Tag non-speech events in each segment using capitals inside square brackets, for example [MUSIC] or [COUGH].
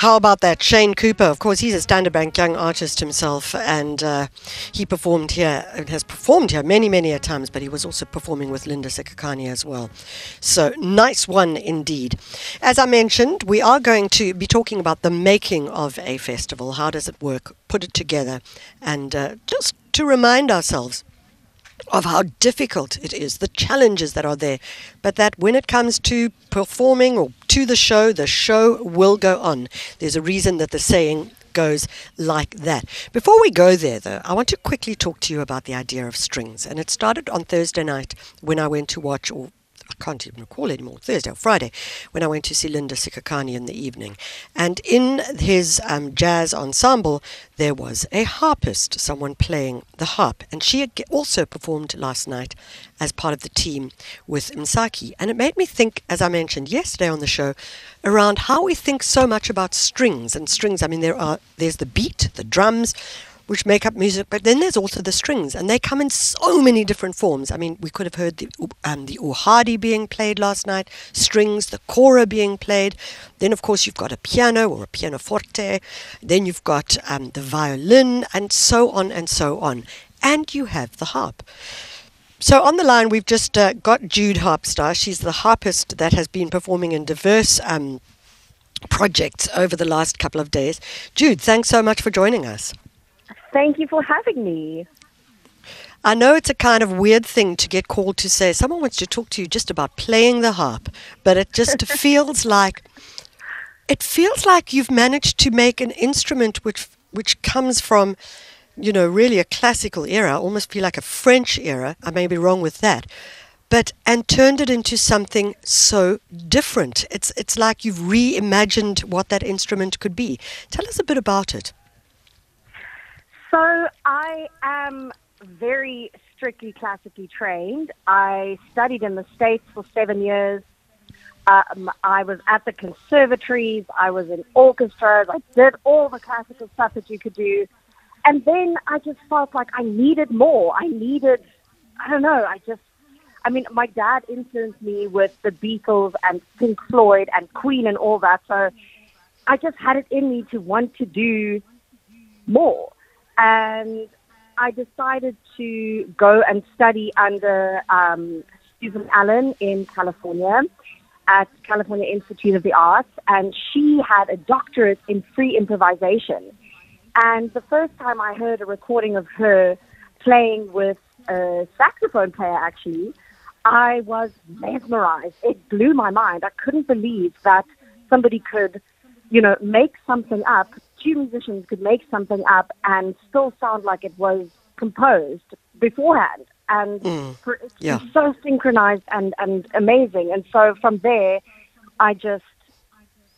How about that? Shane Cooper, of course, he's a Standard Bank young artist himself, and uh, he performed here and has performed here many, many a times, but he was also performing with Linda Sikhakhane as well. So, nice one indeed. As I mentioned, we are going to be talking about the making of a festival. How does it work? Put it together, and uh, just to remind ourselves of how difficult it is, the challenges that are there, but that when it comes to performing or to the show, the show will go on. There's a reason that the saying goes like that. Before we go there, though, I want to quickly talk to you about the idea of strings. And it started on Thursday night when I went to watch, or I can't even recall anymore, Thursday or Friday, when I went to see Linda Sikhakhane in the evening. And in his um, jazz ensemble, there was a harpist, someone playing the harp. And she also performed last night as part of the team with Msaki. And it made me think, as I mentioned yesterday on the show, around how we think so much about strings. And strings, I mean, there are there's the beat, the drums, which make up music, but then there's also the strings, and they come in so many different forms. I mean, we could have heard the um, the uhadi being played last night, strings, the kora being played. Then, of course, you've got a piano or a pianoforte. Then you've got um, the violin, and so on and so on. And you have the harp. So on the line, we've just uh, got Jude Harpstar. She's the harpist that has been performing in diverse um, projects over the last couple of days. Jude, thanks so much for joining us. Thank you for having me. I know it's a kind of weird thing to get called to say someone wants to talk to you just about playing the harp, but it just [LAUGHS] feels like it feels like you've managed to make an instrument which which comes from you know really a classical era, almost feel like a French era. I may be wrong with that. But and turned it into something so different. It's it's like you've reimagined what that instrument could be. Tell us a bit about it. So I am very strictly classically trained. I studied in the States for seven years. Um, I was at the conservatories. I was in orchestras. I did all the classical stuff that you could do. And then I just felt like I needed more. I needed, I don't know, I just, I mean, my dad influenced me with the Beatles and Pink Floyd and Queen and all that. So I just had it in me to want to do more and I decided to go and study under um, Susan Allen in California at California Institute of the Arts, and she had a doctorate in free improvisation. And the first time I heard a recording of her playing with a saxophone player, actually, I was mesmerized. It blew my mind. I couldn't believe that somebody could, you know, make something up two musicians could make something up and still sound like it was composed beforehand and mm, it's yeah. so synchronized and, and amazing. And so from there, I just,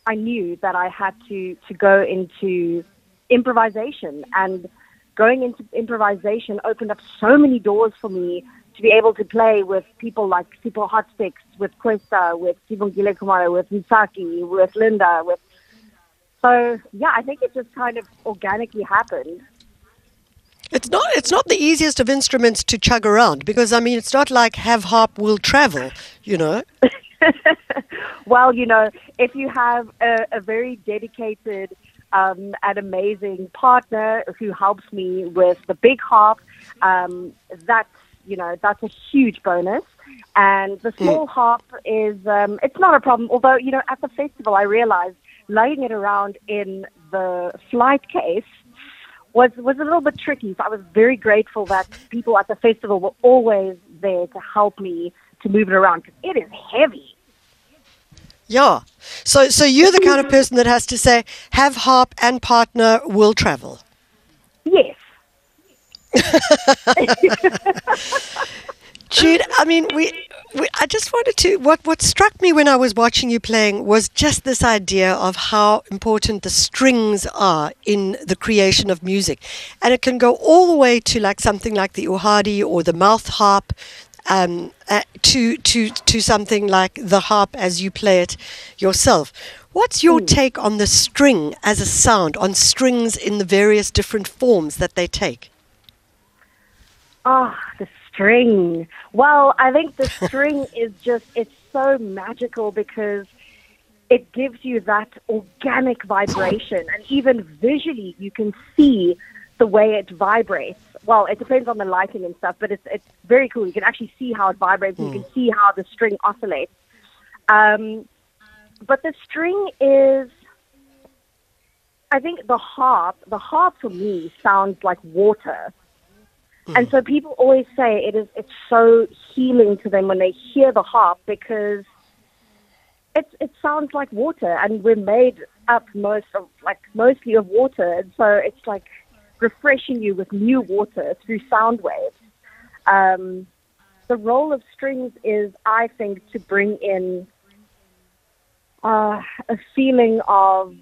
I knew that I had to, to go into improvisation and going into improvisation opened up so many doors for me to be able to play with people like Sipho Hotstix, with Kwesta, with Sibongile Khumalo, with Msaki, with Linda, with so yeah, I think it just kind of organically happened. It's not. It's not the easiest of instruments to chug around because I mean, it's not like have harp will travel. You know. [LAUGHS] well, you know, if you have a, a very dedicated um, and amazing partner who helps me with the big harp, um, that's you know that's a huge bonus. And the hmm. small mm. harp is um, it's not a problem. Although you know at the festival I realized laying it around in the flight case was was a little bit tricky. So I was very grateful that people at the festival were always there to help me to move it around because it is heavy. Yeah. So so you're the kind of person that has to say have harp and partner will travel. Yes. [LAUGHS] [LAUGHS] Jude, I mean, we, we, I just wanted to. What what struck me when I was watching you playing was just this idea of how important the strings are in the creation of music, and it can go all the way to like something like the uhadi or the mouth harp, um, uh, to to to something like the harp as you play it yourself. What's your mm. take on the string as a sound, on strings in the various different forms that they take? Ah, oh, the string. Well, I think the string [LAUGHS] is just, it's so magical because it gives you that organic vibration, and even visually, you can see the way it vibrates. Well, it depends on the lighting and stuff, but it's it's very cool. You can actually see how it vibrates. Mm. You can see how the string oscillates. Um, but the string is, I think the harp. The harp for me sounds like water. Mm. And so people always say it is it's so healing to them when they hear the harp because it it sounds like water and we're made up most of like mostly of water and so it's like refreshing you with new water through sound waves. Um, the role of strings is, I think, to bring in uh, a feeling of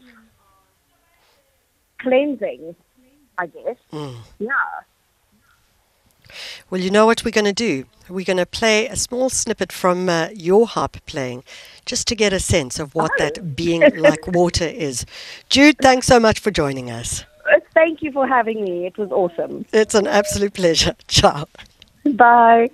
cleansing, I guess. Mm. Yeah. Well, you know what we're going to do? We're going to play a small snippet from uh, your harp playing just to get a sense of what oh. that being like [LAUGHS] water is. Jude, thanks so much for joining us. Uh, thank you for having me. It was awesome. It's an absolute pleasure. [LAUGHS] Ciao. Bye.